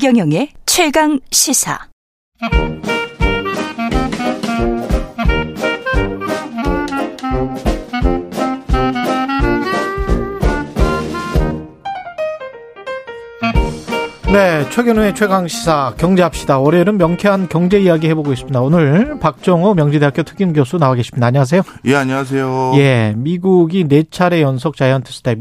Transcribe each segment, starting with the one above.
최경영의 최강 시사. 네, 최경영의 최강 시사 경제합시다. 월요일은 명쾌한 경제 이야기 해보고 있습니다. 오늘 박정호 명지대학교 특임 교수 나와 계십니다. 안녕하세요. 예, 안녕하세요. 예, 미국이 네 차례 연속 자이언트 스텝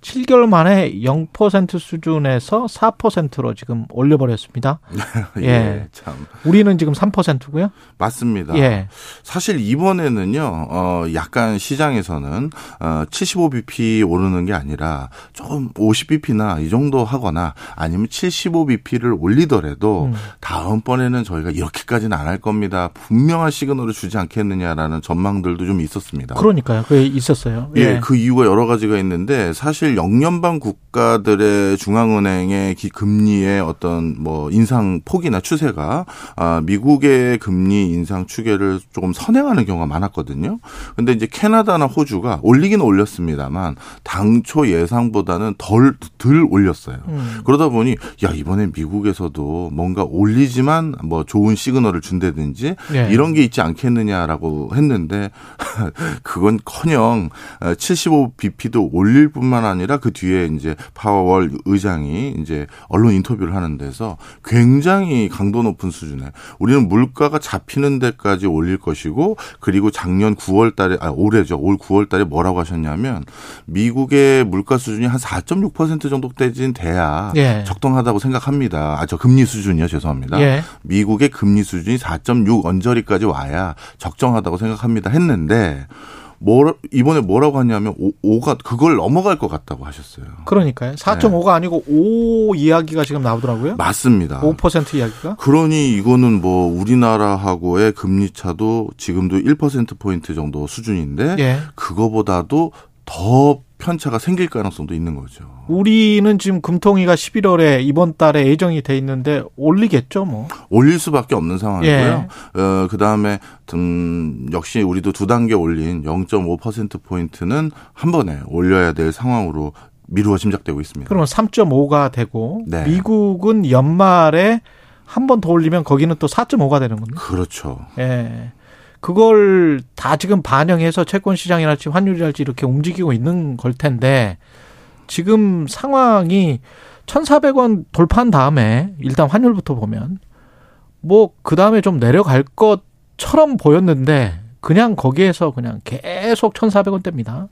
7개월 만에 0% 수준에서 4%로 지금 올려버렸습니다. 예, 예, 참. 우리는 지금 3%고요. 맞습니다. 예. 사실 이번에는요, 어, 약간 시장에서는 어, 75bp 오르는 게 아니라 좀 50bp나 이 정도 하거나 아니면 75bp를 올리더라도 음. 다음번에는 저희가 이렇게까지는 안 할 겁니다. 분명한 시그널을 주지 않겠느냐라는 전망들도 좀 있었습니다. 그러니까요. 그게 있었어요. 예, 예. 그 이유가 여러 가지가 있는데 사실 사실 영연방 국가들의 중앙은행의 금리의 어떤 뭐 인상 폭이나 추세가 아 미국의 금리 인상 추계를 조금 선행하는 경우가 많았거든요. 근데 이제 캐나다나 호주가 올리긴 올렸습니다만 당초 예상보다는 덜 덜 올렸어요. 음. 그러다 보니 야 이번에 미국에서도 뭔가 올리지만 뭐 좋은 시그널을 준다든지 네. 이런 게 있지 않겠느냐라고 했는데 그건커녕 75bp도 올릴 뿐만 아니라 아니라 그 뒤에 이제 파워월 의장이 이제 언론 인터뷰를 하는 데서 굉장히 강도 높은 수준에 우리는 물가가 잡히는 데까지 올릴 것이고 그리고 작년 9월 달에 아 올해죠. 올 9월 달에 뭐라고 하셨냐면 미국의 물가 수준이 한 4.6% 정도까지는 돼야 예. 적당하다고 생각합니다. 아 저 금리 수준이요. 죄송합니다. 예. 미국의 금리 수준이 4.6 언저리까지 와야 적정하다고 생각합니다. 했는데 뭐 이번에 뭐라고 하냐면 5, 가 그걸 넘어갈 것 같다고 하셨어요. 그러니까요. 4.5가 네. 아니고 5 이야기가 지금 나오더라고요. 맞습니다. 5% 이야기가. 그러니 이거는 뭐 우리나라하고의 금리 차도 지금도 1% 포인트 정도 수준인데 예. 그거보다도 더 편차가 생길 가능성도 있는 거죠. 우리는 지금 금통위가 11월에 이번 달에 예정이 돼 있는데 올리겠죠, 뭐. 올릴 수밖에 없는 상황이고요. 예. 어, 그다음에 음, 역시 우리도 두 단계 올린 0.5% 포인트는 한 번에 올려야 될 상황으로 미루어 짐작되고 있습니다. 그러면 3.5가 되고 네. 미국은 연말에 한 번 더 올리면 거기는 또 4.5가 되는 겁니다. 그렇죠. 예. 그걸 다 지금 반영해서 채권 시장이랄지 환율이랄지 이렇게 움직이고 있는 걸 텐데 지금 상황이 1,400원 돌파한 다음에 일단 환율부터 보면 뭐 그다음에 좀 내려갈 것처럼 보였는데 그냥 거기에서 그냥 계속 1,400원대입니다.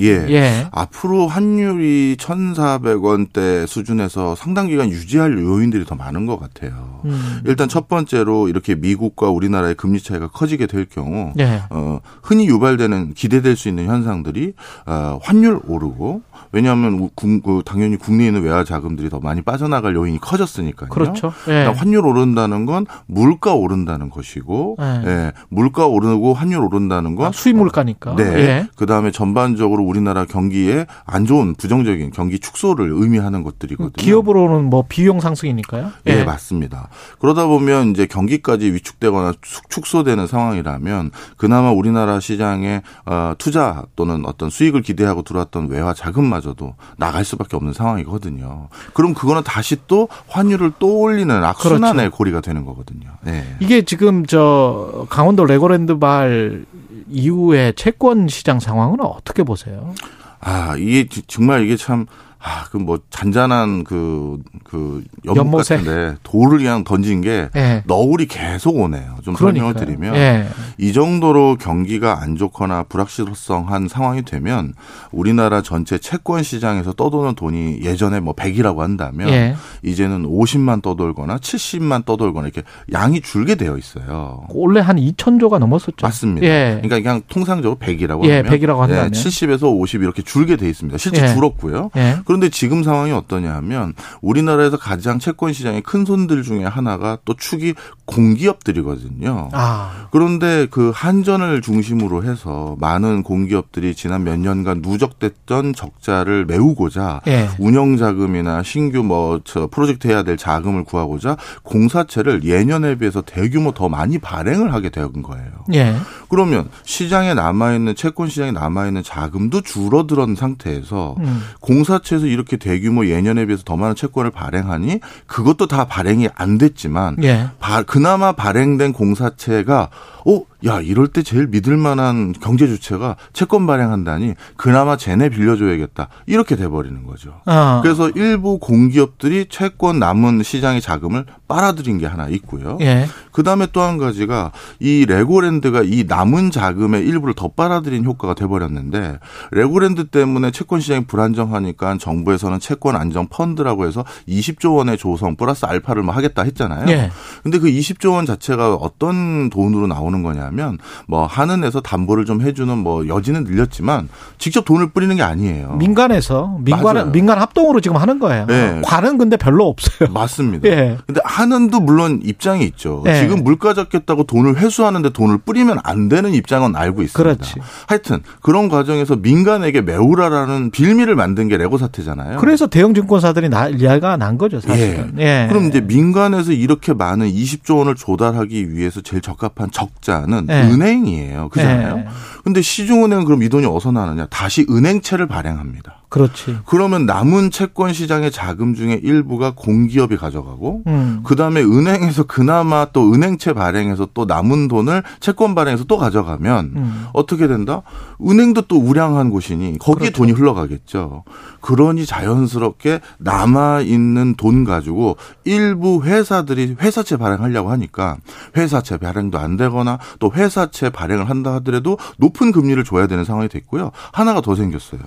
예. 예. 앞으로 환율이 1,400원대 수준에서 상당 기간 유지할 요인들이 더 많은 것 같아요. 음. 일단 첫 번째로 이렇게 미국과 우리나라의 금리 차이가 커지게 될 경우 예. 어, 흔히 유발되는 기대될 수 있는 현상들이 어, 환율 오르고 왜냐하면 그 당연히 국내에 있는 외화 자금들이 더 많이 빠져나갈 요인이 커졌으니까요. 그렇죠. 예. 그러니까 환율 오른다는 건 물가 오른다는 것이고, 예. 예. 물가 오르고 환율 오른다는 건 아, 수입 물가니까. 네. 예. 그 다음에 전반적으로 우리나라 경기에 안 좋은 부정적인 경기 축소를 의미하는 것들이거든요. 기업으로는 뭐 비용 상승이니까요. 예, 예. 맞습니다. 그러다 보면 이제 경기까지 위축되거나 축소되는 상황이라면 그나마 우리나라 시장에 어, 투자 또는 어떤 수익을 기대하고 들어왔던 외화 자금마저도 나갈 수밖에 없는 상황이거든요. 그럼 그거는 다시 또 환율을 또 올리는 악순환의 그렇죠. 고리가 되는 거거든요. 네. 이게 지금 저 강원도 레고랜드 발 이후에 채권 시장 상황은 어떻게 보세요? 아, 이게 정말 이게 참 아, 그 뭐 잔잔한 그, 그 연못 연못에. 같은데 돌을 그냥 던진 게 네. 너울이 계속 오네요. 좀 그러니까요. 설명을 드리면 네. 이 정도로 경기가 안 좋거나 불확실성한 상황이 되면 우리나라 전체 채권 시장에서 떠도는 돈이 예전에 뭐 100이라고 한다면 네. 이제는 50만 떠돌거나 70만 떠돌거나 이렇게 양이 줄게 되어 있어요. 원래 한 2천조가 넘었었죠. 맞습니다. 예. 그러니까 그냥 통상적으로 100이라고 예, 하면 100이라고 한다면 70에서 50 이렇게 줄게 돼 있습니다. 실제 줄었고요. 그런데 지금 상황이 어떠냐 하면 우리나라에서 가장 채권 시장의 큰 손들 중에 하나가 또 축이 공기업들이거든요. 아. 그런데 그 한전을 중심으로 해서 많은 공기업들이 지난 몇 년간 누적됐던 적자를 메우고자 예. 운영 자금이나 신규 뭐저 프로젝트 해야 될 자금을 구하고자 공사채를 예년에 비해서 대규모 더 많이 발행을 하게 된 거예요. 예. 그러면 시장에 남아 있는 채권 시장에 남아 있는 자금도 줄어들은 상태에서 음. 공사채 상태에서 이렇게 대규모 예년에 비해서 더 많은 채권을 발행하니 그것도 다 발행이 안 됐지만 예. 바, 그나마 발행된 공사채가 어, 야, 이럴 때 제일 믿을 만한 경제 주체가 채권 발행한다니 그나마 쟤네 빌려줘야겠다. 이렇게 돼버리는 거죠. 어. 그래서 일부 공기업들이 채권 남은 시장의 자금을 빨아들인 게 하나 있고요. 예. 그 다음에 또 한 가지가 이 레고랜드가 이 남은 자금의 일부를 더 빨아들인 효과가 돼버렸는데 레고랜드 때문에 채권 시장이 불안정하니까 정부에서는 채권 안정 펀드라고 해서 20조 원의 조성 플러스 알파를 뭐 하겠다 했잖아요. 예. 근데 그 20조 원 자체가 어떤 돈으로 나오는 거냐 면뭐 하는에서 담보를 좀 해주는 뭐 여지는 늘렸지만 직접 돈을 뿌리는 게 아니에요. 민간에서 민간. 민간 합동으로 지금 하는 거예요. 네. 관은 근데 별로 없어요. 맞습니다. 예. 근데 하는도 물론 입장이 있죠. 네. 지금 물가 잡겠다고 돈을 회수하는데 돈을 뿌리면 안 되는 입장은 알고 있습니다. 그렇지. 하여튼 그런 과정에서 민간에게 메우라라는 빌미를 만든 게 레고 사태잖아요. 그래서 대형 증권사들이 난리가 난 거죠, 사실은. 예. 그럼 이제 민간에서 이렇게 많은 20조 원을 조달하기 위해서 제일 적합한 적자는 네. 은행이에요. 그잖아요. 네. 근데 시중은행은 그럼 이 돈이 어디서 나느냐? 다시 은행채를 발행합니다. 그렇지. 그러면 남은 채권 시장의 자금 중에 일부가 공기업이 가져가고 음. 그 다음에 은행에서 그나마 또 은행채 발행해서 또 남은 돈을 채권 발행해서 또 가져가면 음. 어떻게 된다? 은행도 또 우량한 곳이니 거기에 그렇죠. 돈이 흘러가겠죠. 그러니 자연스럽게 남아 있는 돈 가지고 일부 회사들이 회사채 발행하려고 하니까 회사채 발행도 안 되거나 또 회사채 발행을 한다 하더라도 높은 금리를 줘야 되는 상황이 됐고요. 하나가 더 생겼어요.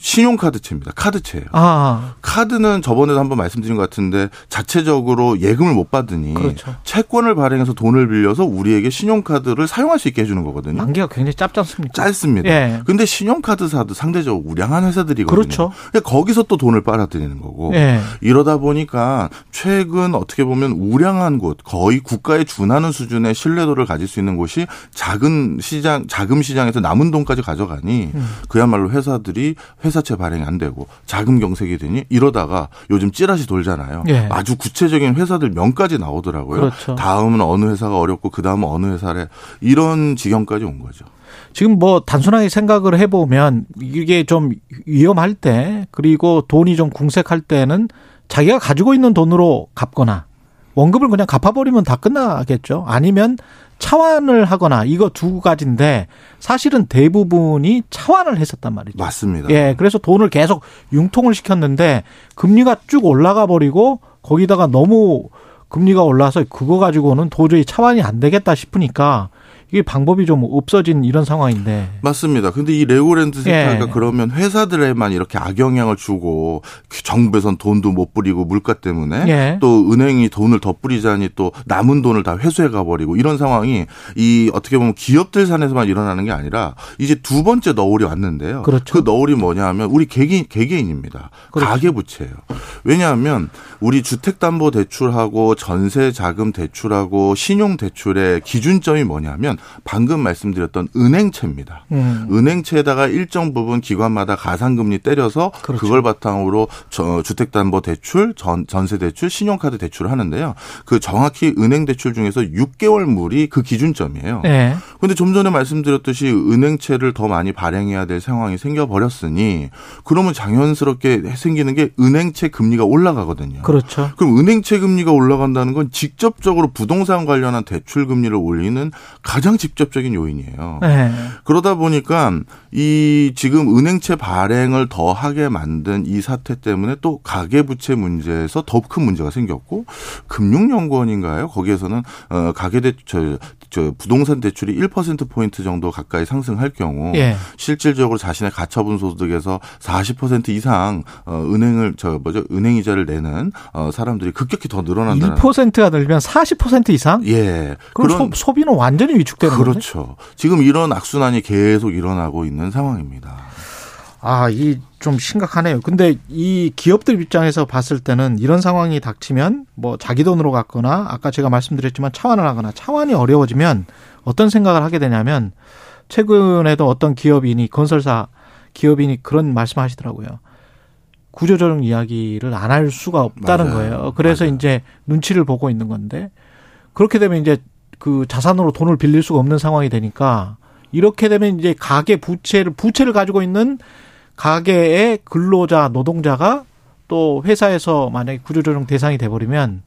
신용카드채입니다. 카드채예요. 아, 카드는 저번에도 한번 말씀드린 것 같은데 자체적으로 예금을 못 받으니 그렇죠. 채권을 발행해서 돈을 빌려서 우리에게 신용카드를 사용할 수 있게 해주는 거거든요. 만기가 굉장히 짧지 않습니까? 짧습니다. 예. 근데 신용카드사도 상대적으로 우량한 회사들이거든요. 그렇죠. 그러니까 거기서 또 돈을 빨아들이는 거고 예. 이러다 보니까 최근 어떻게 보면 우량한 곳 거의 국가에 준하는 수준의 신뢰도를 가질 수 있는 곳이 작은 시장 자금 시장에서 남은 돈까지 가져가니 음. 그야말로 회사들이 회사채 발행이 안 되고 자금 경색이 되니 이러다가 요즘 찌라시 돌잖아요. 예. 아주 구체적인 회사들 명까지 나오더라고요. 그렇죠. 다음은 어느 회사가 어렵고 그 다음은 어느 회사래 이런 지경까지 온 거죠. 지금 뭐 단순하게 생각을 해보면 이게 좀 위험할 때 그리고 돈이 좀 궁색할 때는 자기가 가지고 있는 돈으로 갚거나 원금을 그냥 갚아버리면 다 끝나겠죠. 아니면 차환을 하거나 이거 두 가지인데 사실은 대부분이 차환을 했었단 말이죠. 맞습니다. 예, 그래서 돈을 계속 융통을 시켰는데 금리가 쭉 올라가 버리고 거기다가 너무 금리가 올라서 그거 가지고는 도저히 차환이 안 되겠다 싶으니까 이게 방법이 좀 없어진 이런 상황인데. 맞습니다. 근데 이 레고랜드 세타가 예. 그러면 회사들에만 이렇게 악영향을 주고 정부에선 돈도 못 뿌리고 물가 때문에 예. 또 은행이 돈을 더 뿌리자니 또 남은 돈을 다 회수해 가버리고 이런 상황이 이 어떻게 보면 기업들 산에서만 일어나는 게 아니라 이제 두 번째 너울이 왔는데요. 그렇죠. 그 너울이 뭐냐 하면 우리 개개인, 개개인입니다. 그렇죠. 가계부채예요. 왜냐하면 우리 주택담보대출하고 전세자금 대출하고 신용대출의 기준점이 뭐냐면 방금 말씀드렸던 은행채입니다. 음. 은행채에다가 일정 부분 기관마다 가상금리 때려서 그렇죠. 그걸 바탕으로 저 주택담보대출, 전, 전세대출, 신용카드 대출을 하는데요. 그 정확히 은행대출 중에서 6개월물이 그 기준점이에요. 예. 근데 좀 전에 말씀드렸듯이 은행채를 더 많이 발행해야 될 상황이 생겨버렸으니 그러면 자연스럽게 생기는 게 은행채 금리가 올라가거든요. 그렇죠. 그럼 은행채 금리가 올라간다는 건 직접적으로 부동산 관련한 대출 금리를 올리는 가장 직접적인 요인이에요. 예. 그러다 보니까 이 지금 은행채 발행을 더 하게 만든 이 사태 때문에 또 가계부채 문제에서 더 큰 문제가 생겼고 금융연구원인가요? 거기에서는 어 가계대출 저 부동산 대출이 1% 포인트 정도 가까이 상승할 경우 예. 실질적으로 자신의 가처분 소득에서 40% 이상 어 은행을 저 뭐죠? 은행 이자를 내는 어 사람들이 급격히 더 늘어난다는 1%가 늘면 40% 이상? 예. 그럼 소, 소비는 완전히 위축되는 거죠. 그렇죠. 지금 이런 악순환이 계속 일어나고 있는 상황입니다. 아, 이 좀 심각하네요. 근데 이 기업들 입장에서 봤을 때는 이런 상황이 닥치면 뭐 자기 돈으로 갔거나 아까 제가 말씀드렸지만 차환을 하거나 차환이 어려워지면 어떤 생각을 하게 되냐면 최근에도 어떤 기업인이 건설사 기업인이 그런 말씀 하시더라고요. 구조조정 이야기를 안 할 수가 없다는 맞아요. 거예요. 그래서 맞아요. 이제 눈치를 보고 있는 건데 그렇게 되면 이제 그 자산으로 돈을 빌릴 수가 없는 상황이 되니까 이렇게 되면 이제 가계 부채를 부채를 가지고 있는 가게의 근로자 노동자가 또 회사에서 만약에 구조조정 대상이 돼버리면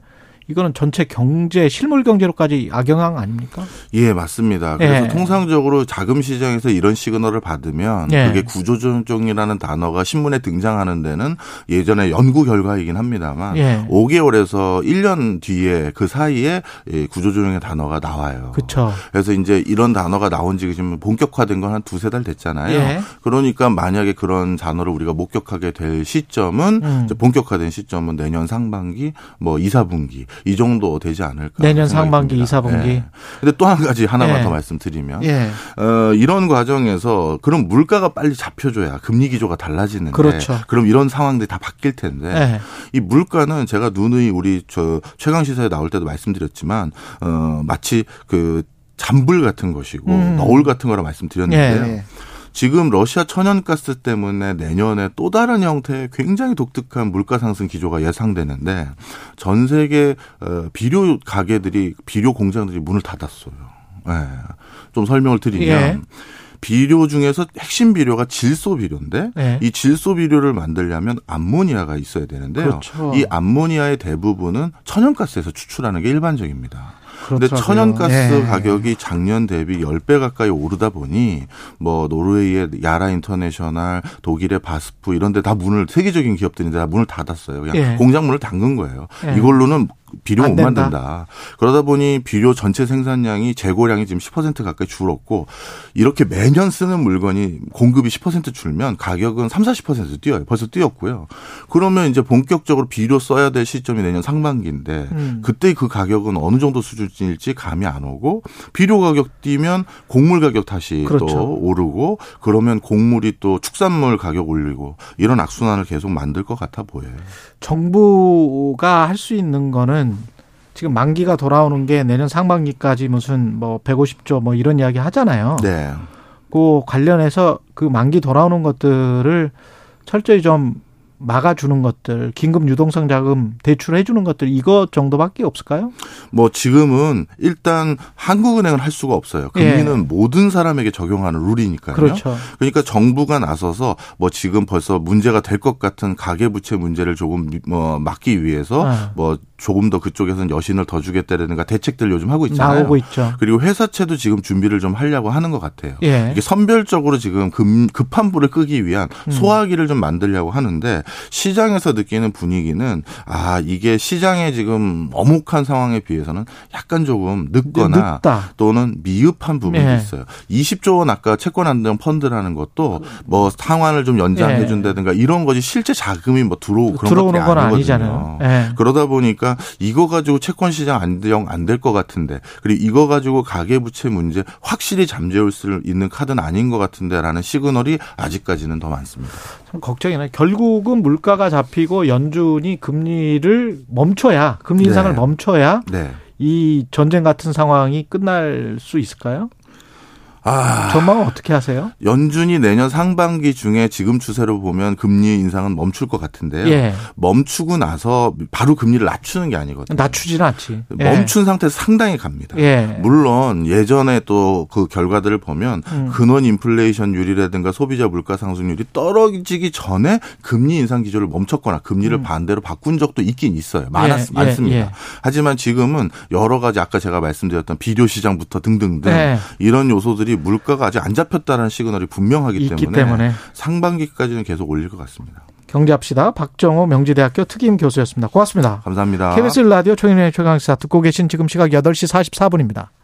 이거는 전체 경제 실물 경제로까지 악영향 아닙니까? 예, 맞습니다. 그래서 예. 통상적으로 자금 시장에서 이런 시그널을 받으면 예. 그게 구조조정이라는 단어가 신문에 등장하는 데는 예전에 연구 결과이긴 합니다만 예. 5개월에서 1년 뒤에 그 사이에 이 구조조정의 단어가 나와요. 그렇죠. 그래서 이제 이런 단어가 나온 지가 지금 본격화된 건 한 두세 달 됐잖아요. 예. 그러니까 만약에 그런 단어를 우리가 목격하게 될 시점은 음. 본격화된 시점은 내년 상반기 뭐 2, 4분기 이 정도 되지 않을까. 내년 상반기, 듭니다. 2, 4분기. 예. 근데 또 한 가지 하나만 예. 더 말씀드리면 예. 어, 이런 과정에서 그럼 물가가 빨리 잡혀줘야 금리 기조가 달라지는데 그렇죠. 그럼 이런 상황들이 다 바뀔 텐데 예. 이 물가는 제가 누누이 우리 저 최강 시사에 나올 때도 말씀드렸지만 어 마치 그 잔불 같은 것이고 음. 너울 같은 거라 말씀드렸는데요. 예. 지금 러시아 천연가스 때문에 내년에 또 다른 형태의 굉장히 독특한 물가 상승 기조가 예상되는데 전 세계 어, 비료 가게들이 비료 공장들이 문을 닫았어요. 예. 좀 설명을 드리면 예. 비료 중에서 핵심 비료가 질소 비료인데 예. 이 질소 비료를 만들려면 암모니아가 있어야 되는데요. 그렇죠. 이 암모니아의 대부분은 천연가스에서 추출하는 게 일반적입니다. 근데 그렇더라고요. 천연가스 예. 가격이 작년 대비 10배 가까이 오르다 보니 뭐 노르웨이의 야라 인터내셔널, 독일의 바스프 이런 데 다 문을 세계적인 기업들인데 다 문을 닫았어요. 그냥 예. 공장 문을 잠근 거예요. 예. 이걸로는 비료 안못 된다. 만든다. 그러다 보니 비료 전체 생산량이 재고량이 지금 10% 가까이 줄었고 이렇게 매년 쓰는 물건이 공급이 10% 줄면 가격은 3, 40% 뛰어요. 벌써 뛰었고요. 그러면 이제 본격적으로 비료 써야 될 시점이 내년 상반기인데 음. 그때 그 가격은 어느 정도 수준일지 감이 안 오고 비료 가격 뛰면 곡물 가격 다시 그렇죠. 또 오르고 그러면 곡물이 또 축산물 가격 올리고 이런 악순환을 계속 만들 것 같아 보여요. 정부가 할 수 있는 거는 지금 만기가 돌아오는 게 내년 상반기까지 무슨 뭐 150조 뭐 이런 이야기 하잖아요. 네. 그 관련해서 그 만기 돌아오는 것들을 철저히 좀 막아주는 것들, 긴급 유동성 자금 대출해 주는 것들 이거 정도밖에 없을까요? 뭐 지금은 일단 한국은행은 할 수가 없어요. 금리는 모든 사람에게 적용하는 룰이니까요. 예. 그렇죠. 그러니까 정부가 나서서 뭐 지금 벌써 문제가 될 것 같은 가계 부채 문제를 조금 미- 뭐 막기 위해서 아. 뭐 조금 더 그쪽에서는 여신을 더 주겠다라든가 대책들 요즘 하고 있잖아요. 나오고 있죠. 그리고 회사채도 지금 준비를 좀 하려고 하는 것 같아요. 예. 이게 선별적으로 지금 금, 급한 불을 끄기 위한 음. 소화기를 좀 만들려고 하는데 시장에서 느끼는 분위기는 아 이게 시장의 지금 어묵한 상황에 비해서는 약간 조금 늦거나 늦다. 또는 미흡한 부분이 예. 있어요. 20조 원 아까 채권 안정 펀드라는 것도 뭐 상환을 좀 연장해 예. 준다든가 이런 것이 실제 자금이 뭐 들어오고 그런 들어오는 건 아니거든요. 아니잖아요. 예. 그러다 보니까 이거 가지고 채권 시장 안정 안 될 것 같은데 그리고 이거 가지고 가계 부채 문제 확실히 잠재울 수 있는 카드는 아닌 것 같은데라는 시그널이 아직까지는 더 많습니다. 참 걱정이네. 결국은 물가가 잡히고 연준이 금리를 멈춰야 금리 인상을 네. 멈춰야 네. 이 전쟁 같은 상황이 끝날 수 있을까요? 아, 전망은 어떻게 하세요? 연준이 내년 상반기 중에 지금 추세로 보면 금리 인상은 멈출 것 같은데요. 예. 멈추고 나서 바로 금리를 낮추는 게 아니거든요. 낮추지는 않지. 예. 멈춘 상태에서 상당히 갑니다. 예. 물론 예전에 또 그 결과들을 보면 음. 근원 인플레이션율이라든가 소비자 물가 상승률이 떨어지기 전에 금리 인상 기조를 멈췄거나 금리를 반대로 바꾼 적도 있긴 있어요. 많았, 음. 예, 많습니다. 예. 하지만 지금은 여러 가지 아까 제가 말씀드렸던 비료 시장부터 등등등 네. 이런 요소들이 물가가 아직 안 잡혔다는 시그널이 분명하기 때문에, 때문에 상반기까지는 계속 올릴 것 같습니다. 경제합시다. 박정호 명지대학교 특임 교수였습니다. 고맙습니다. 감사합니다. KBS 라디오 총인의 최강시사 듣고 계신 지금 시각 8시 44분입니다.